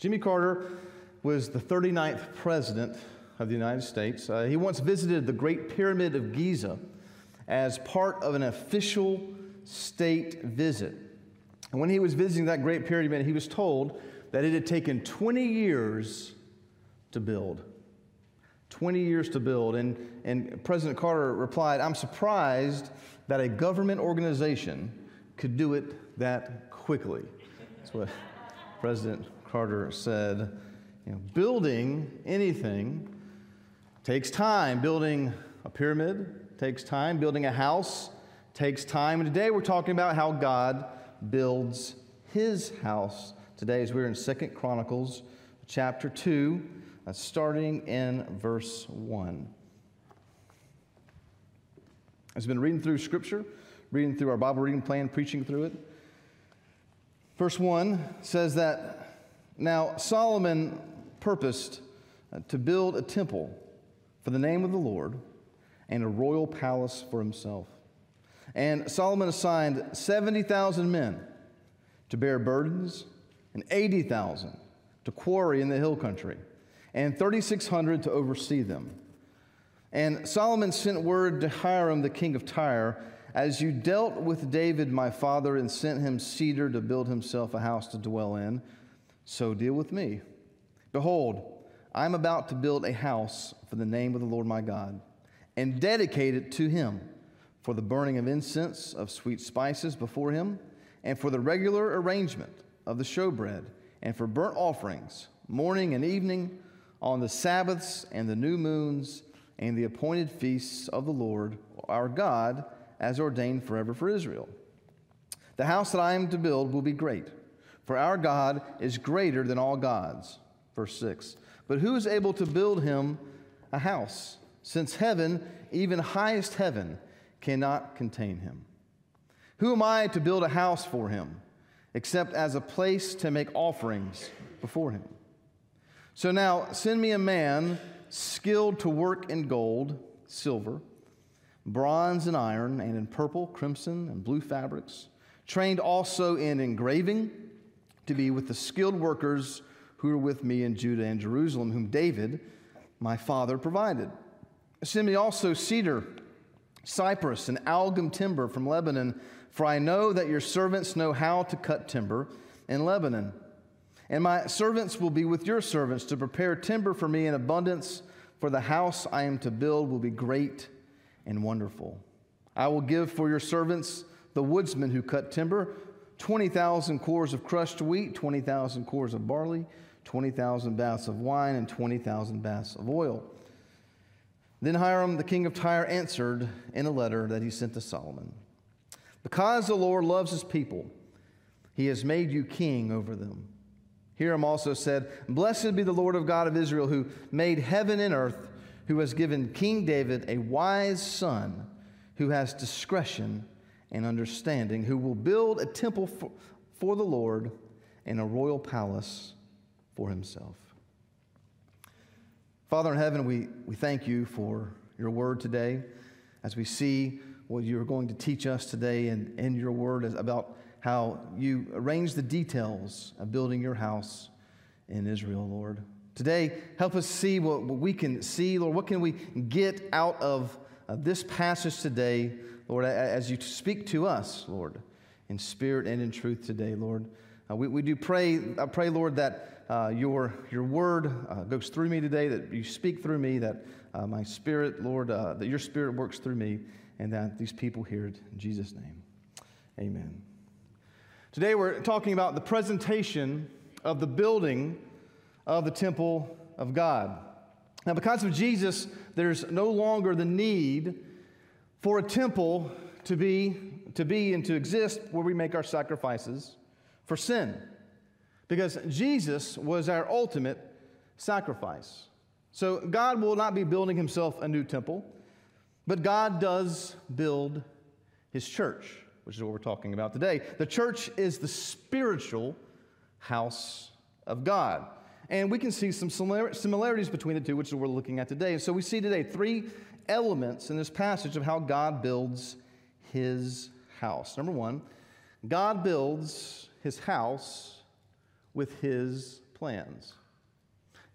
Jimmy Carter was the 39th president of the United States. Uh, he once visited the Great Pyramid of Giza as part of an official state visit. And when he was visiting that Great Pyramid, he was told that it had taken 20 years to build. 20 years to build. And, and President Carter replied, I'm surprised that a government organization could do it that quickly. That's what President Carter said. You know, building anything takes time. Building a pyramid takes time. Building a house takes time. And today we're talking about how God builds his house. Today, as we're in Second Chronicles chapter 2, uh, starting in verse 1. I've been reading through Scripture, reading through our Bible reading plan, preaching through it. Verse 1 says that now Solomon purposed uh, to build a temple for the name of the Lord and a royal palace for himself. And Solomon assigned 70,000 men to bear burdens and 80,000 to quarry in the hill country and 3,600 to oversee them. And Solomon sent word to Hiram, the king of Tyre, as you dealt with David, my father, and sent him cedar to build himself a house to dwell in, so deal with me. Behold, I am about to build a house for the name of the Lord my God, and dedicate it to him for the burning of incense of sweet spices before him, and for the regular arrangement of the showbread, and for burnt offerings, morning and evening, on the Sabbaths and the new moons, and the appointed feasts of the Lord our God, as ordained forever for Israel. The house that I am to build will be great, for our God is greater than all gods. Verse 6. But who is able to build him a house, since heaven, even highest heaven, cannot contain him? Who am I to build a house for him, except as a place to make offerings before him? So now send me a man skilled to work in gold, silver, bronze, and iron, and in purple, crimson, and blue fabrics, trained also in engraving, to be with the skilled workers who are with me in Judah and Jerusalem, whom David, my father, provided. Send me also cedar, cypress, and algum timber from Lebanon, for I know that your servants know how to cut timber in Lebanon. And my servants will be with your servants to prepare timber for me in abundance, for the house I am to build will be great and wonderful. I will give for your servants the woodsmen who cut timber 20,000 cors of crushed wheat, 20,000 cors of barley 20,000 baths of wine and 20,000 baths of oil. Then Hiram, the king of Tyre, answered in a letter that he sent to Solomon Because the Lord loves his people, he has made you king over them. Hiram also said, Blessed be the Lord of God of Israel, who made heaven and earth, who has given King David a wise son, who has discretion and understanding, who will build a temple for, for the Lord and a royal palace for himself. Father in heaven, we, we thank you for your word today as we see what you're going to teach us today in, in your word about how you arrange the details of building your house in Israel, Lord. Today, help us see what, what we can see, Lord. What can we get out of uh, this passage today, Lord, as you speak to us, Lord, in spirit and in truth today, Lord. Uh, we, we do pray, I pray, Lord, that uh, your, your word uh, goes through me today, that you speak through me, that uh, my spirit, Lord, uh, that your spirit works through me, and that these people hear it. In Jesus' name, amen. Today we're talking about the presentation of the building of the temple of God. Now, because of Jesus, there's no longer the need for a temple to be, to be and to exist where we make our sacrifices for sin because Jesus was our ultimate sacrifice. So God will not be building himself a new temple, but God does build his church, which is what we're talking about today. The church is the spiritual house of God. And we can see some similarities between the two, which is what we're looking at today. So we see today three elements in this passage of how God builds his house. Number one, God builds his house with his plans.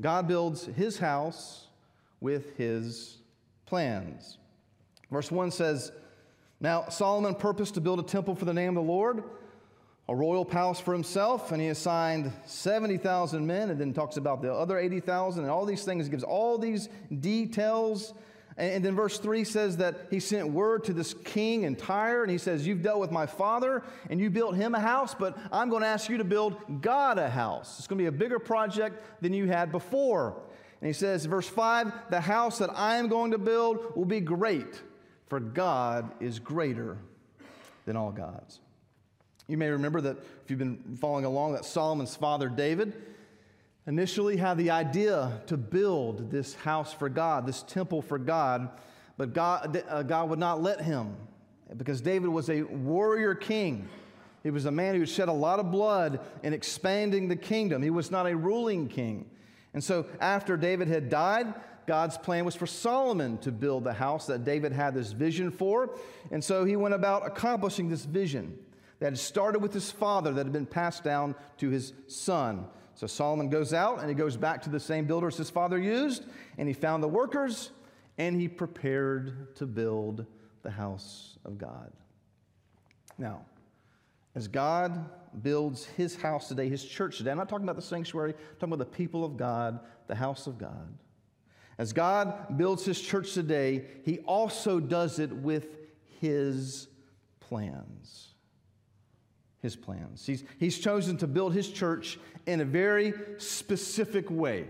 God builds his house with his plans. Verse 1 says, Now Solomon purposed to build a temple for the name of the Lord, a royal palace for himself, and he assigned 70,000 men, and then talks about the other 80,000 and all these things, gives all these details. And then verse 3 says that he sent word to this king in Tyre, and he says, You've dealt with my father, and you built him a house, but I'm going to ask you to build God a house. It's going to be a bigger project than you had before. And he says, verse 5 The house that I am going to build will be great, for God is greater than all gods. You may remember that if you've been following along, that Solomon's father, David, initially had the idea to build this house for God, this temple for God, but God, uh, God would not let him because David was a warrior king. He was a man who shed a lot of blood in expanding the kingdom. He was not a ruling king. And so, after David had died, God's plan was for Solomon to build the house that David had this vision for. And so he went about accomplishing this vision that had started with his father, that had been passed down to his son. So Solomon goes out and he goes back to the same builders his father used, and he found the workers, and he prepared to build the house of God. Now, as God builds his house today, his church today, I'm not talking about the sanctuary, I'm talking about the people of God, the house of God. As God builds his church today, he also does it with his plans his plans. He's, he's chosen to build his church in a very specific way.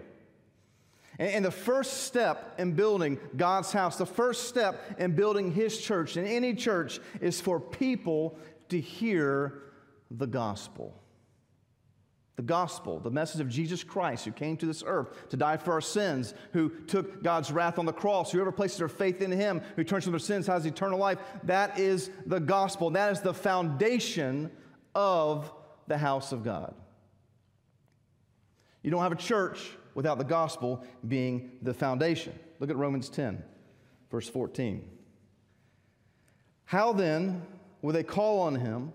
And, and the first step in building God's house, the first step in building his church, in any church, is for people to hear the gospel. The gospel, the message of Jesus Christ who came to this earth to die for our sins, who took God's wrath on the cross, whoever places their faith in him, who turns from their sins, has eternal life. That is the gospel. That is the foundation of the house of God. You don't have a church without the gospel being the foundation. Look at Romans 10, verse 14. How then will they call on him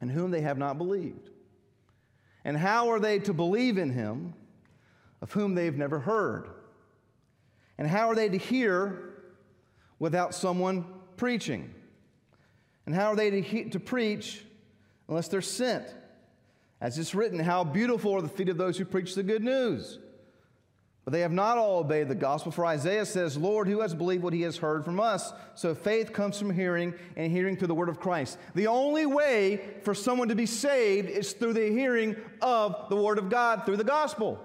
in whom they have not believed? And how are they to believe in him of whom they have never heard? And how are they to hear without someone preaching? And how are they to, he- to preach unless they're sent. As it's written, how beautiful are the feet of those who preach the good news. But they have not all obeyed the gospel, for Isaiah says, Lord, who has believed what he has heard from us? So faith comes from hearing, and hearing through the word of Christ. The only way for someone to be saved is through the hearing of the word of God, through the gospel.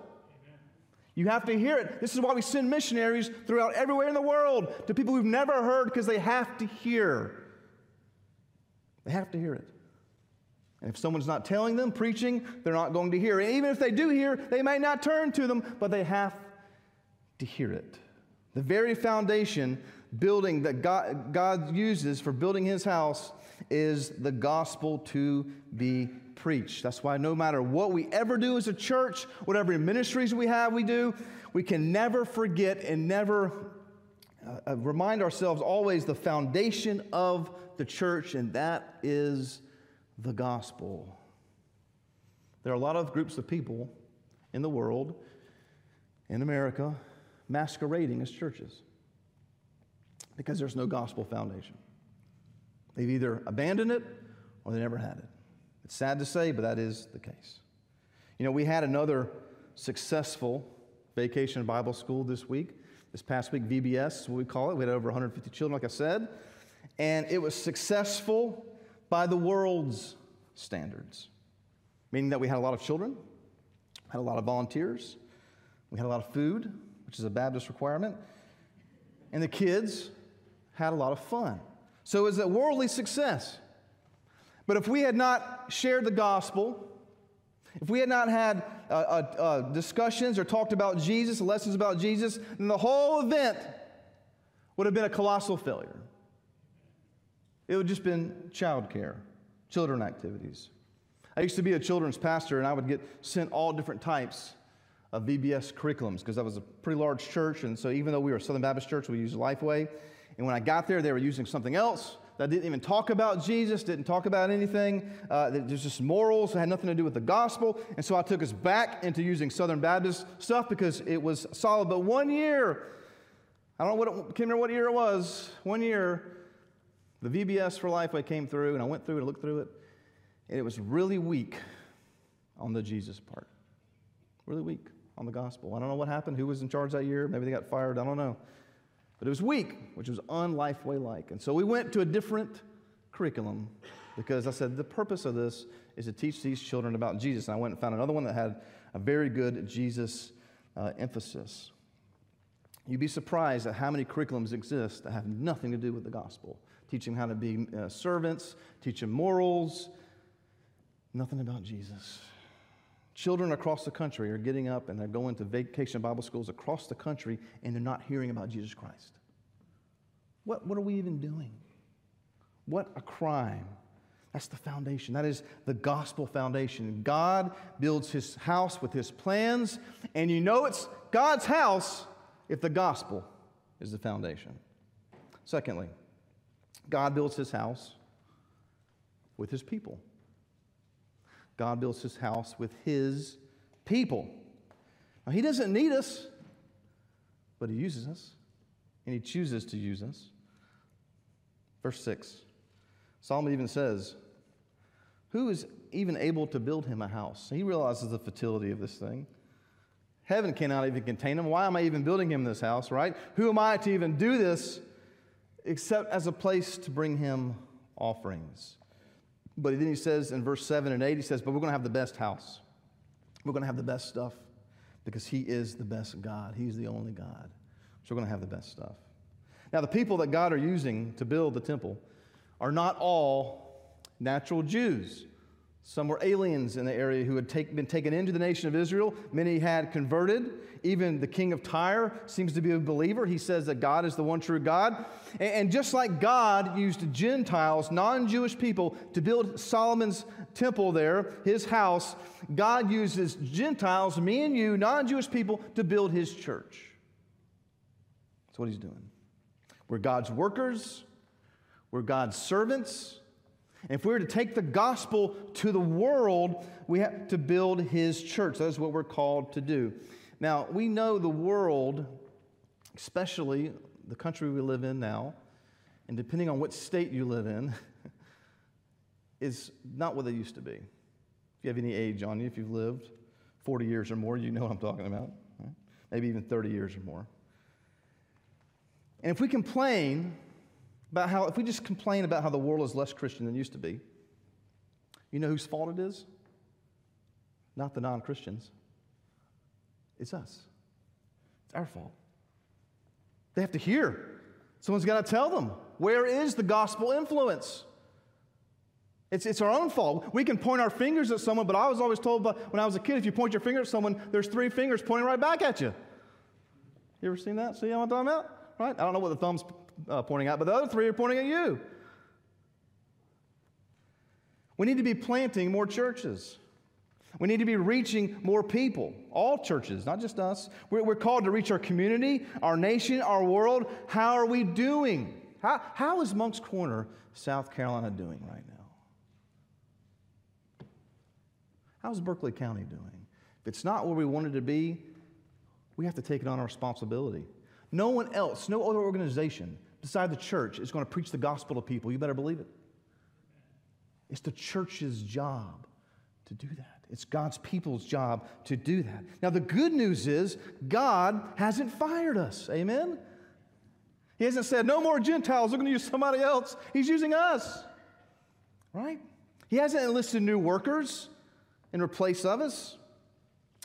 You have to hear it. This is why we send missionaries throughout everywhere in the world to people who've never heard because they have to hear. They have to hear it. And if someone's not telling them, preaching, they're not going to hear. And even if they do hear, they may not turn to them, but they have to hear it. The very foundation building that God, God uses for building his house is the gospel to be preached. That's why no matter what we ever do as a church, whatever ministries we have, we do, we can never forget and never uh, uh remind ourselves always the foundation of the church, and that is the gospel. There are a lot of groups of people in the world, in America, masquerading as churches because there's no gospel foundation. They've either abandoned it or they never had it. It's sad to say, but that is the case. You know, we had another successful vacation Bible school this week. This past week, VBS, what we call it. We had over 150 children, like I said. And it was successful by the world's standards, meaning that we had a lot of children, had a lot of volunteers, we had a lot of food, which is a Baptist requirement, and the kids had a lot of fun. So it was a worldly success. But if we had not shared the gospel, if we had not had uh, uh, uh, discussions or talked about Jesus, lessons about Jesus, then the whole event would have been a colossal failure. It would just been childcare, children activities. I used to be a children's pastor, and I would get sent all different types of VBS curriculums because that was a pretty large church. And so, even though we were a Southern Baptist church, we used Lifeway. And when I got there, they were using something else. that didn't even talk about Jesus, didn't talk about anything. Uh, there's just morals, that had nothing to do with the gospel. And so I took us back into using Southern Baptist stuff because it was solid. But one year, I don't know what it, can't remember what year it was. One year, the VBS for Lifeway came through, and I went through and looked through it, and it was really weak on the Jesus part. Really weak on the gospel. I don't know what happened, who was in charge that year. Maybe they got fired, I don't know. But it was weak, which was unlifeway like. And so we went to a different curriculum because I said the purpose of this is to teach these children about Jesus. And I went and found another one that had a very good Jesus uh, emphasis. You'd be surprised at how many curriculums exist that have nothing to do with the gospel. Teaching how to be uh, servants, teaching morals, nothing about Jesus. Children across the country are getting up and they're going to vacation Bible schools across the country and they're not hearing about Jesus Christ. What, what are we even doing? What a crime. That's the foundation. That is the gospel foundation. God builds his house with his plans, and you know it's God's house if the gospel is the foundation. Secondly, God builds his house with his people. God builds his house with his people. Now, he doesn't need us, but he uses us, and he chooses to use us. Verse 6 Solomon even says, Who is even able to build him a house? He realizes the fertility of this thing. Heaven cannot even contain him. Why am I even building him this house, right? Who am I to even do this except as a place to bring him offerings? But then he says in verse 7 and 8, he says, But we're going to have the best house. We're going to have the best stuff because he is the best God. He's the only God. So we're going to have the best stuff. Now, the people that God are using to build the temple are not all natural Jews. Some were aliens in the area who had take, been taken into the nation of Israel. Many had converted. Even the king of Tyre seems to be a believer. He says that God is the one true God. And, and just like God used Gentiles, non Jewish people, to build Solomon's temple there, his house, God uses Gentiles, me and you, non Jewish people, to build his church. That's what he's doing. We're God's workers, we're God's servants. If we were to take the gospel to the world, we have to build his church. That is what we're called to do. Now, we know the world, especially the country we live in now, and depending on what state you live in, is not what they used to be. If you have any age on you, if you've lived 40 years or more, you know what I'm talking about. Right? Maybe even 30 years or more. And if we complain about how, if we just complain about how the world is less Christian than it used to be, you know whose fault it is? Not the non Christians. It's us. It's our fault. They have to hear. Someone's got to tell them where is the gospel influence? It's, it's our own fault. We can point our fingers at someone, but I was always told by, when I was a kid if you point your finger at someone, there's three fingers pointing right back at you. You ever seen that? See what I'm talking about? Right? I don't know what the thumb's uh, pointing out, but the other three are pointing at you. We need to be planting more churches. We need to be reaching more people, all churches, not just us. We're, we're, called to reach our community, our nation, our world. How are we doing? How, how is Moncks Corner, South Carolina, doing right now? How's Berkeley County doing? If it's not where we wanted to be, we have to take it on our responsibility. No one else, no other organization beside the church is going to preach the gospel to people. You better believe it. It's the church's job to do that. It's God's people's job to do that. Now, the good news is God hasn't fired us. Amen? He hasn't said, no more Gentiles, we're going to use somebody else. He's using us. Right? He hasn't enlisted new workers in replace of us.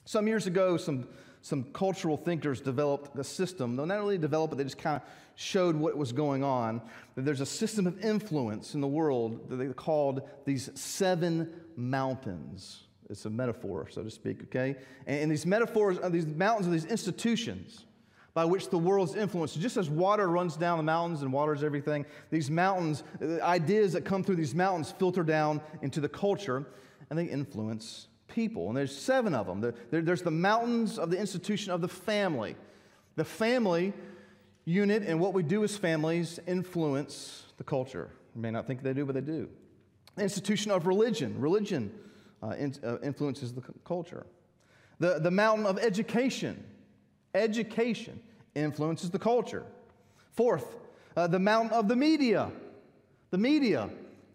Some years ago, some some cultural thinkers developed a system. They not really developed it, they just kind of showed what was going on. That there's a system of influence in the world that they called these seven mountains. It's a metaphor, so to speak, okay? And, these metaphors, uh, these mountains are these institutions by which the world's influenced. Just as water runs down the mountains and waters everything, these mountains, the ideas that come through these mountains filter down into the culture and they influence people, and there's seven of them. There's the mountains of the institution of the family. The family unit and what we do as families influence the culture. You may not think they do, but they do. The institution of religion. Religion uh, uh, influences the culture. The, the mountain of education. Education influences the culture. Fourth, uh, the mountain of the media. The media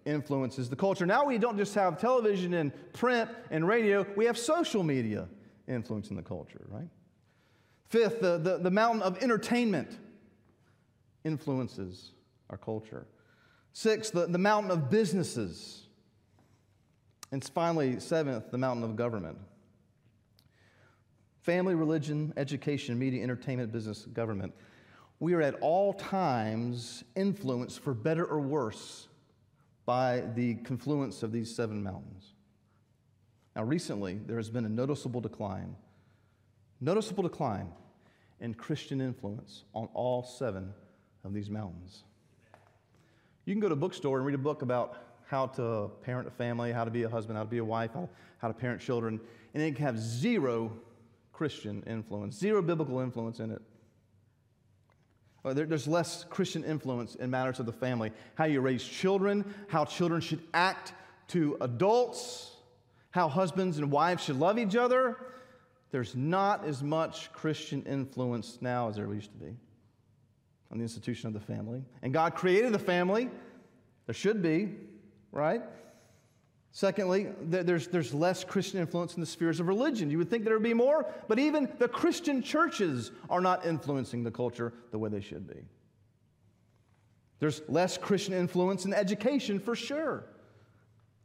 influences the culture. Now we don't just have television and print and radio, we have social media influencing the culture, right? Fifth, the, the, the mountain of entertainment influences our culture. Sixth, the, the mountain of businesses. And finally, seventh, the mountain of government. Family, religion, education, media, entertainment, business, government. We are at all times influenced, for better or worse, by the confluence of these seven mountains. Now, recently, there has been a noticeable decline, noticeable decline in Christian influence on all seven of these mountains. You can go to a bookstore and read a book about how to parent a family, how to be a husband, how to be a wife, how, how to parent children, and it can have zero Christian influence, zero biblical influence in it. Uh, there, there's less Christian influence in matters of the family, how you raise children, how children should act to adults, how husbands and wives should love each other. There's not as much Christian influence now as there used to be on the institution of the family. And God created the family. There should be, right? Secondly, there's, there's less Christian influence in the spheres of religion. You would think there would be more, but even the Christian churches are not influencing the culture the way they should be. There's less Christian influence in education for sure,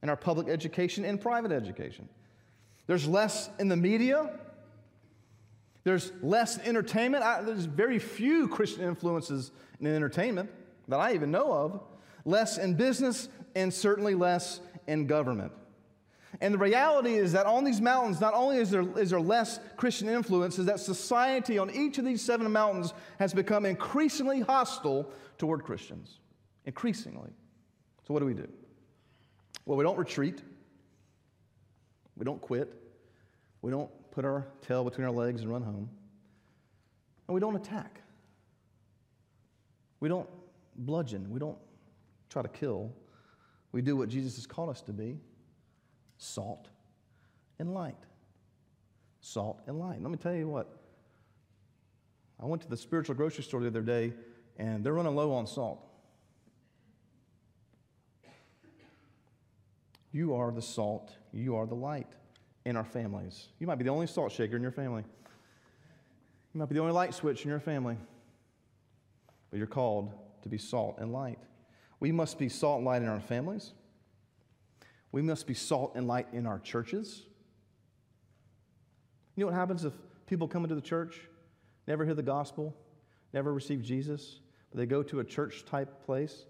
in our public education and private education. There's less in the media. There's less entertainment. I, there's very few Christian influences in entertainment that I even know of. Less in business, and certainly less in government. And the reality is that on these mountains, not only is there, is there less Christian influence, is that society on each of these seven mountains has become increasingly hostile toward Christians. Increasingly. So, what do we do? Well, we don't retreat, we don't quit, we don't put our tail between our legs and run home, and we don't attack. We don't bludgeon, we don't try to kill, we do what Jesus has called us to be salt and light. Salt and light. Let me tell you what. I went to the spiritual grocery store the other day, and they're running low on salt. You are the salt, you are the light in our families. You might be the only salt shaker in your family. You might be the only light switch in your family. But you're called to be salt and light. We must be salt and light in our families. We must be salt and light in our churches. You know what happens if people come into the church, never hear the gospel, never receive Jesus, but they go to a church type place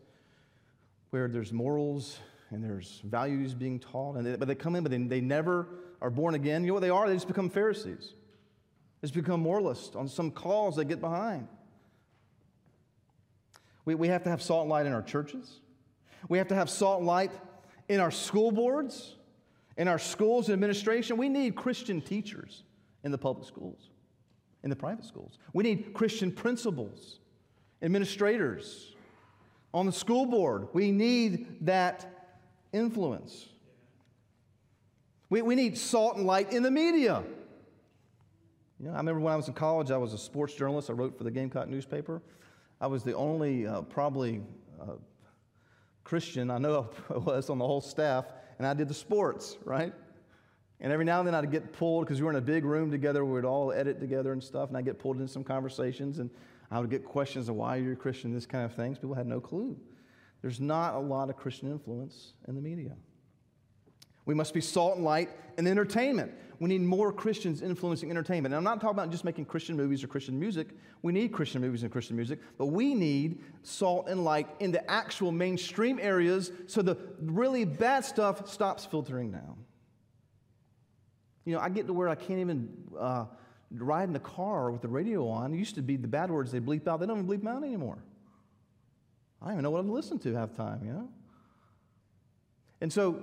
where there's morals and there's values being taught, and they, but they come in, but they, they never are born again. You know what they are? They just become Pharisees. They just become moralists on some cause they get behind. We, we have to have salt and light in our churches. We have to have salt and light in our school boards, in our schools and administration. We need Christian teachers in the public schools, in the private schools. We need Christian principals, administrators on the school board. We need that influence. We, we need salt and light in the media. You know, I remember when I was in college, I was a sports journalist. I wrote for the Gamecock newspaper. I was the only, uh, probably, uh, Christian I know I was on the whole staff, and I did the sports, right? And every now and then I'd get pulled because we were in a big room together. We would all edit together and stuff, and I'd get pulled into some conversations, and I would get questions of why you're a Christian, this kind of things. People had no clue. There's not a lot of Christian influence in the media. We must be salt and light in entertainment. We need more Christians influencing entertainment. And I'm not talking about just making Christian movies or Christian music. We need Christian movies and Christian music, but we need salt and light in the actual mainstream areas so the really bad stuff stops filtering down. You know, I get to where I can't even uh, ride in the car with the radio on. It used to be the bad words they bleep out. They don't even bleep them out anymore. I don't even know what I'm listening to half the time, you know? And so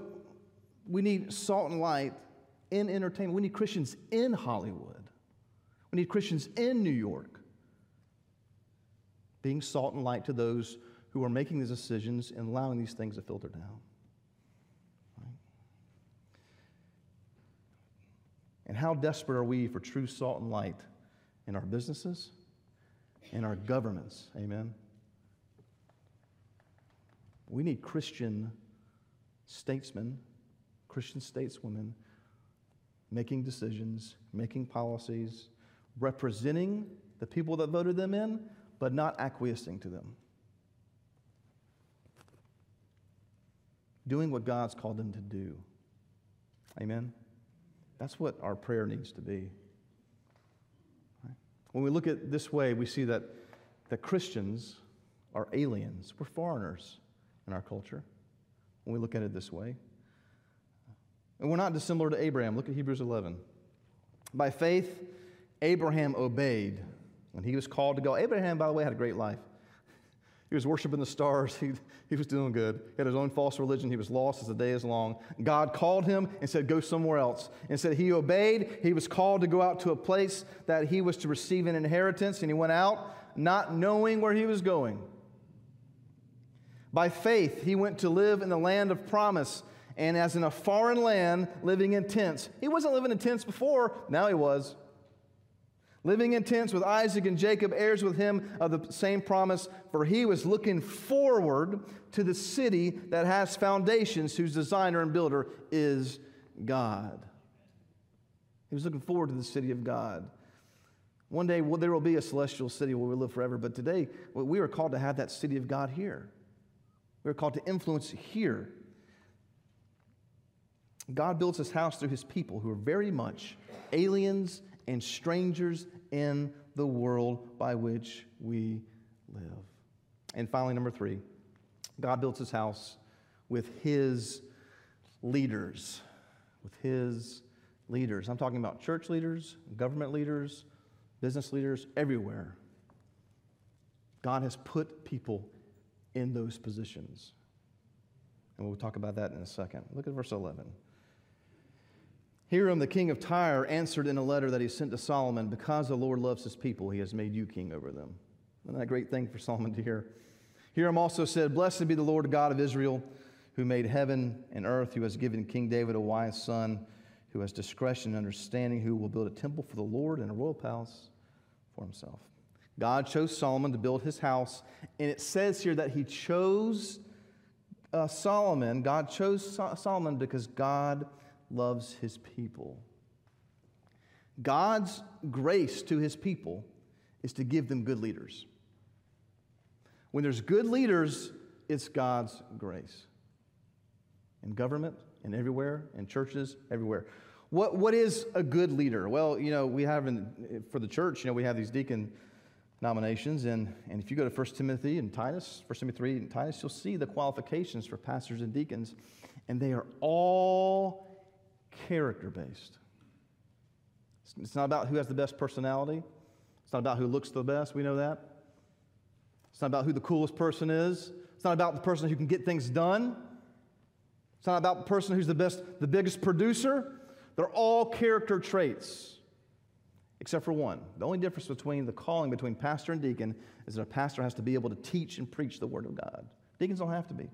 we need salt and light in entertainment. We need Christians in Hollywood. We need Christians in New York being salt and light to those who are making these decisions and allowing these things to filter down. Right? And how desperate are we for true salt and light in our businesses, in our governments? Amen. We need Christian statesmen, Christian stateswomen making decisions, making policies, representing the people that voted them in, but not acquiescing to them. Doing what God's called them to do. Amen? That's what our prayer needs to be. When we look at this way, we see that, that Christians are aliens. We're foreigners in our culture when we look at it this way. And we're not dissimilar to Abraham. Look at Hebrews 11. By faith, Abraham obeyed when he was called to go. Abraham, by the way, had a great life. He was worshiping the stars. He, he was doing good. He had his own false religion. He was lost as the day is long. God called him and said, Go somewhere else. And said he obeyed. He was called to go out to a place that he was to receive an inheritance. And he went out not knowing where he was going. By faith, he went to live in the land of promise and as in a foreign land, living in tents. He wasn't living in tents before, now he was. Living in tents with Isaac and Jacob, heirs with him of the same promise, for he was looking forward to the city that has foundations, whose designer and builder is God. He was looking forward to the city of God. One day well, there will be a celestial city where we live forever, but today we are called to have that city of God here. We're called to influence here. God builds his house through his people who are very much aliens and strangers in the world by which we live. And finally, number three, God builds his house with his leaders. With his leaders. I'm talking about church leaders, government leaders, business leaders, everywhere. God has put people in those positions. And we'll talk about that in a second. Look at verse 11. Hiram, the king of Tyre, answered in a letter that he sent to Solomon, Because the Lord loves his people, he has made you king over them. Isn't that a great thing for Solomon to hear? Hiram also said, Blessed be the Lord God of Israel, who made heaven and earth, who has given King David a wise son, who has discretion and understanding, who will build a temple for the Lord and a royal palace for himself. God chose Solomon to build his house, and it says here that he chose uh, Solomon. God chose so- Solomon because God loves his people. God's grace to his people is to give them good leaders. When there's good leaders, it's God's grace. In government, and everywhere, in churches, everywhere. What, what is a good leader? Well, you know, we have in, for the church, you know, we have these deacon nominations. And, and if you go to 1 Timothy and Titus, 1 Timothy 3 and Titus, you'll see the qualifications for pastors and deacons. And they are all character based. It's not about who has the best personality. It's not about who looks the best. We know that. It's not about who the coolest person is. It's not about the person who can get things done. It's not about the person who's the best, the biggest producer. They're all character traits, except for one. The only difference between the calling between pastor and deacon is that a pastor has to be able to teach and preach the word of God. Deacons don't have to be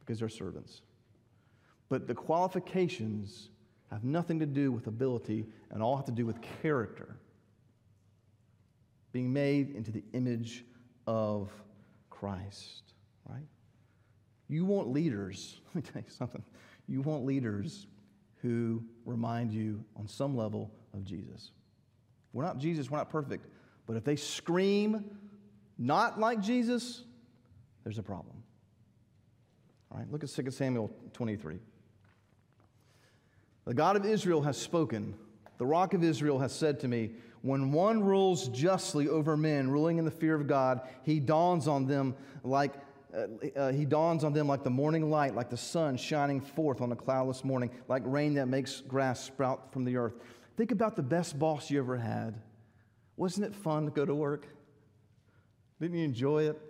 because they're servants. But the qualifications have nothing to do with ability and all have to do with character. Being made into the image of Christ, right? You want leaders, let me tell you something. You want leaders who remind you on some level of Jesus. We're not Jesus, we're not perfect, but if they scream not like Jesus, there's a problem. All right, look at 2 Samuel 23. The God of Israel has spoken. The rock of Israel has said to me, When one rules justly over men, ruling in the fear of God, he dawns on them like uh, uh, he dawns on them like the morning light, like the sun shining forth on a cloudless morning, like rain that makes grass sprout from the earth. Think about the best boss you ever had. Wasn't it fun to go to work? Didn't you enjoy it?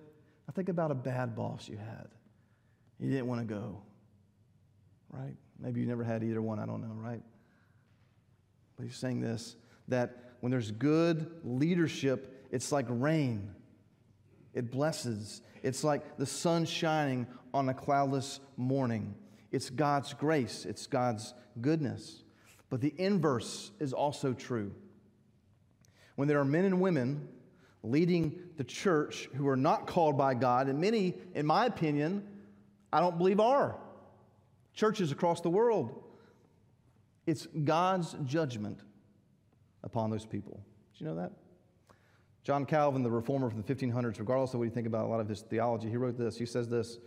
I think about a bad boss you had. You didn't want to go, right? Maybe you never had either one, I don't know, right? But he's saying this that when there's good leadership, it's like rain. it blesses. It's like the sun shining on a cloudless morning. It's God's grace, it's God's goodness. But the inverse is also true. When there are men and women leading the church who are not called by God, and many, in my opinion, I don't believe are churches across the world, it's God's judgment upon those people. Did you know that? John Calvin, the reformer from the 1500s, regardless of what you think about a lot of his theology, he wrote this. He says this.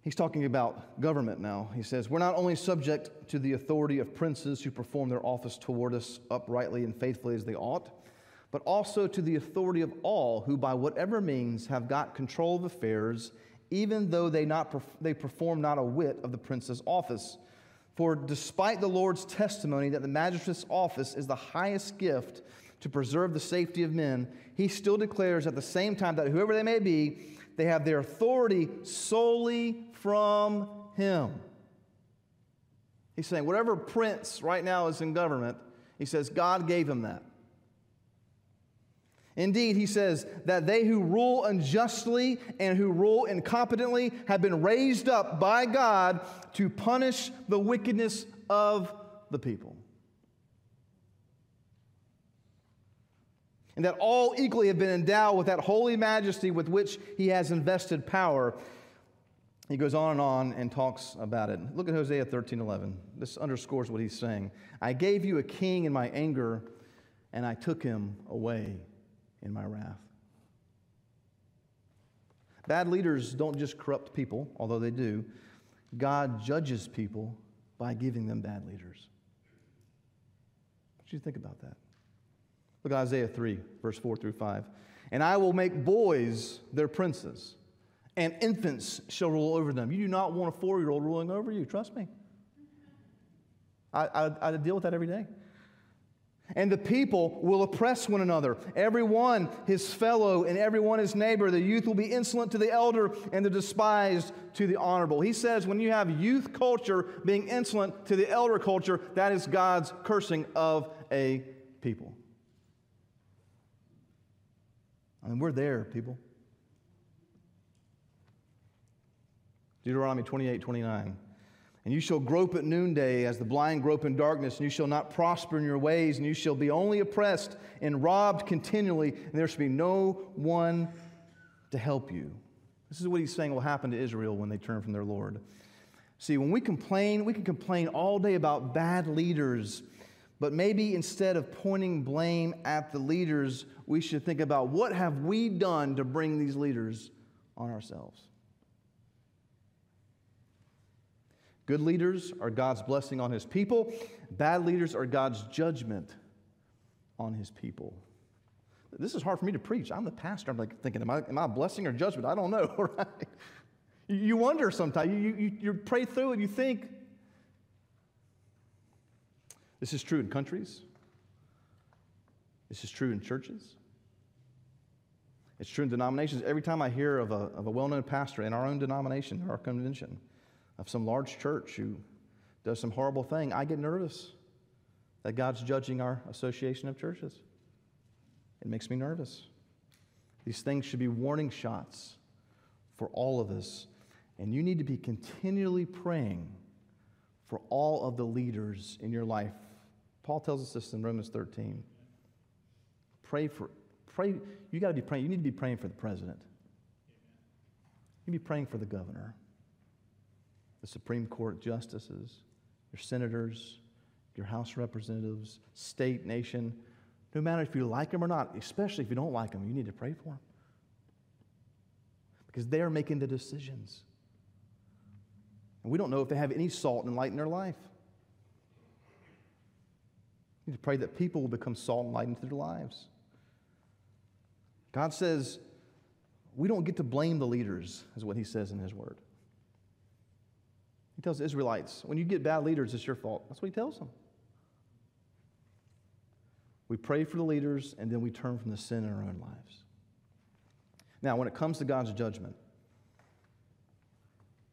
He's talking about government now. He says, We're not only subject to the authority of princes who perform their office toward us uprightly and faithfully as they ought, but also to the authority of all who, by whatever means, have got control of affairs, even though they, not, they perform not a whit of the prince's office. For despite the Lord's testimony that the magistrate's office is the highest gift to preserve the safety of men, he still declares at the same time that whoever they may be, they have their authority solely from him. He's saying, whatever prince right now is in government, he says, God gave him that. Indeed, he says that they who rule unjustly and who rule incompetently have been raised up by God to punish the wickedness of the people. and that all equally have been endowed with that holy majesty with which he has invested power. He goes on and on and talks about it. Look at Hosea 13 11. This underscores what he's saying. I gave you a king in my anger, and I took him away in my wrath. Bad leaders don't just corrupt people, although they do. God judges people by giving them bad leaders. What do you think about that? Look at Isaiah 3, verse 4 through 5. And I will make boys their princes, and infants shall rule over them. You do not want a four year old ruling over you, trust me. I, I, I deal with that every day. And the people will oppress one another, every one his fellow, and every one his neighbor. The youth will be insolent to the elder, and the despised to the honorable. He says when you have youth culture being insolent to the elder culture, that is God's cursing of a people. I mean, we're there, people. Deuteronomy 28 29. And you shall grope at noonday as the blind grope in darkness, and you shall not prosper in your ways, and you shall be only oppressed and robbed continually, and there shall be no one to help you. This is what he's saying will happen to Israel when they turn from their Lord. See, when we complain, we can complain all day about bad leaders, but maybe instead of pointing blame at the leaders, we should think about what have we done to bring these leaders on ourselves. Good leaders are God's blessing on his people. Bad leaders are God's judgment on his people. This is hard for me to preach. I'm the pastor. I'm like thinking, am I, am I a blessing or judgment? I don't know, right? You wonder sometimes. You, you, you pray through and you think. This is true in countries. This is true in churches. It's true in denominations. Every time I hear of a, of a well known pastor in our own denomination, our convention, of some large church who does some horrible thing, I get nervous that God's judging our association of churches. It makes me nervous. These things should be warning shots for all of us. And you need to be continually praying for all of the leaders in your life. Paul tells us this in Romans 13. Pray for, pray, you got to be praying. You need to be praying for the president. You need to be praying for the governor, the Supreme Court justices, your senators, your House representatives, state, nation. No matter if you like them or not, especially if you don't like them, you need to pray for them. Because they are making the decisions. And we don't know if they have any salt and light in their life. You need to pray that people will become salt and light into their lives. God says we don't get to blame the leaders, is what he says in his word. Tells the Israelites, when you get bad leaders, it's your fault. That's what he tells them. We pray for the leaders, and then we turn from the sin in our own lives. Now, when it comes to God's judgment,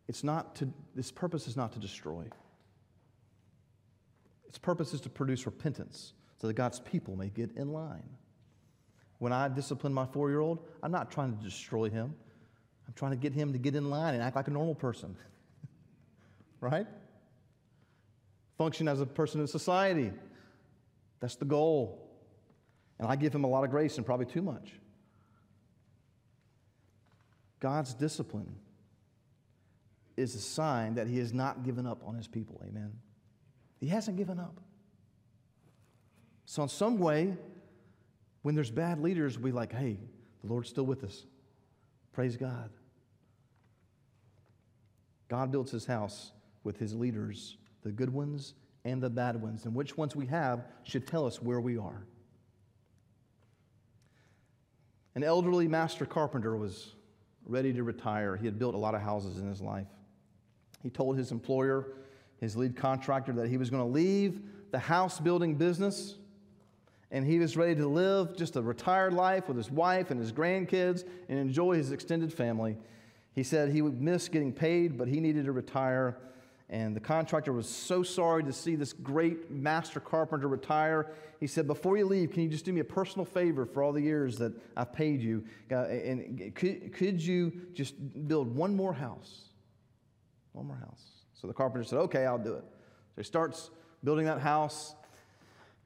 it's not to, this purpose is not to destroy. Its purpose is to produce repentance so that God's people may get in line. When I discipline my four year old, I'm not trying to destroy him. I'm trying to get him to get in line and act like a normal person. right? Function as a person in society. That's the goal. And I give him a lot of grace and probably too much. God's discipline is a sign that he has not given up on his people. Amen. He hasn't given up. So, in some way, when there's bad leaders, we like, hey, the Lord's still with us. Praise God. God builds his house with his leaders, the good ones and the bad ones. And which ones we have should tell us where we are. An elderly master carpenter was ready to retire. He had built a lot of houses in his life. He told his employer, his lead contractor, that he was going to leave the house building business and he was ready to live just a retired life with his wife and his grandkids and enjoy his extended family. He said he would miss getting paid, but he needed to retire. And the contractor was so sorry to see this great master carpenter retire. He said, Before you leave, can you just do me a personal favor for all the years that I've paid you? Uh, and could, could you just build one more house? One more house. So the carpenter said, Okay, I'll do it. So he starts building that house.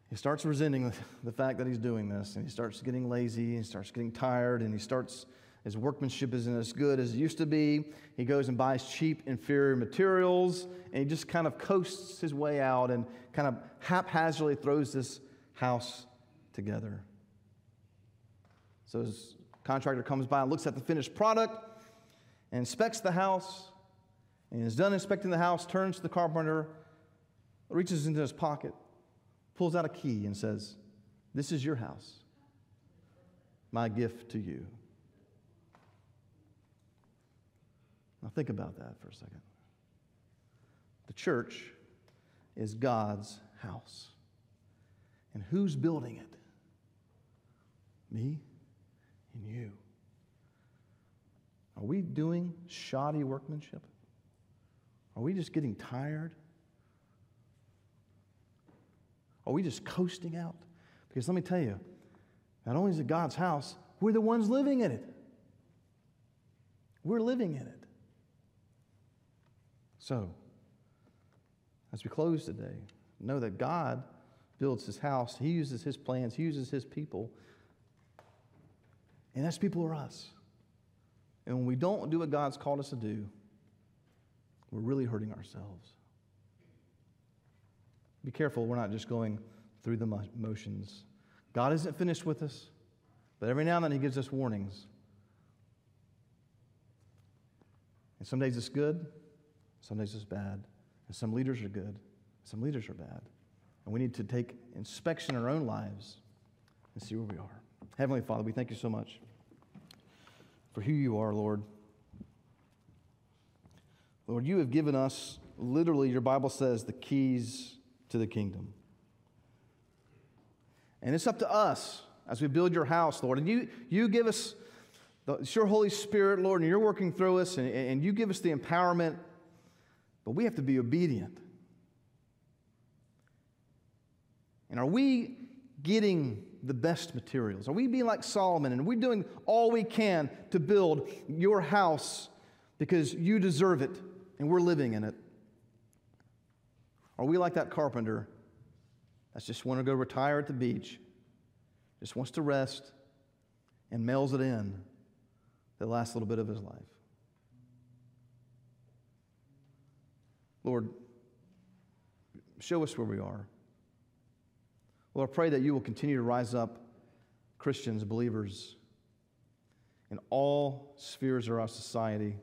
He starts resenting the fact that he's doing this, and he starts getting lazy, and he starts getting tired, and he starts, his workmanship isn't as good as it used to be. He goes and buys cheap, inferior materials, and he just kind of coasts his way out and kind of haphazardly throws this house together. So his contractor comes by and looks at the finished product and inspects the house, and is done inspecting the house, turns to the carpenter, reaches into his pocket, pulls out a key and says, This is your house, my gift to you. Now, think about that for a second. The church is God's house. And who's building it? Me and you. Are we doing shoddy workmanship? Are we just getting tired? Are we just coasting out? Because let me tell you, not only is it God's house, we're the ones living in it. We're living in it. So, as we close today, know that God builds his house, he uses his plans, he uses his people. And that's people are us. And when we don't do what God's called us to do, we're really hurting ourselves. Be careful, we're not just going through the motions. God isn't finished with us, but every now and then He gives us warnings. And some days it's good, some days it's bad. And some leaders are good, some leaders are bad. And we need to take inspection in our own lives and see where we are. Heavenly Father, we thank you so much for who you are, Lord. Lord, you have given us, literally, your Bible says, the keys to the kingdom. And it's up to us as we build your house, Lord. And you, you give us the, it's your Holy Spirit, Lord, and you're working through us, and, and you give us the empowerment, but we have to be obedient. And are we getting the best materials? Are we being like Solomon and we're doing all we can to build your house because you deserve it and we're living in it? Are we like that carpenter that just want to go retire at the beach, just wants to rest, and mails it in the last little bit of his life? Lord, show us where we are. Lord, I pray that you will continue to rise up Christians, believers, in all spheres of our society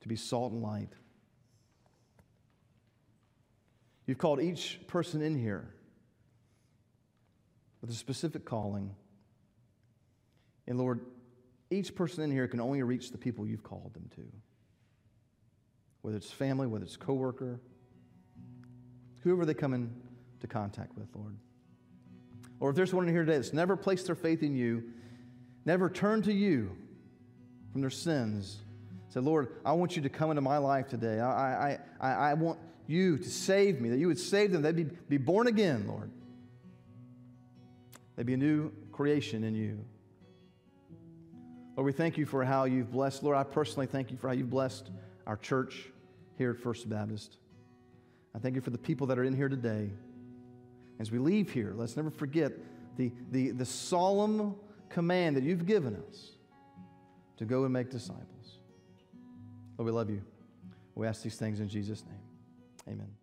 to be salt and light. You've called each person in here with a specific calling. And Lord, each person in here can only reach the people you've called them to. Whether it's family, whether it's coworker, whoever they come into contact with, Lord. Or if there's one in here today that's never placed their faith in you, never turned to you from their sins, say, Lord, I want you to come into my life today. I, I, I, I want you to save me, that you would save them, they'd be, be born again, Lord. They'd be a new creation in you. Lord, we thank you for how you've blessed. Lord, I personally thank you for how you've blessed our church here at First Baptist. I thank you for the people that are in here today. As we leave here, let's never forget the, the, the solemn command that you've given us to go and make disciples. Lord, we love you. We ask these things in Jesus' name. Amen.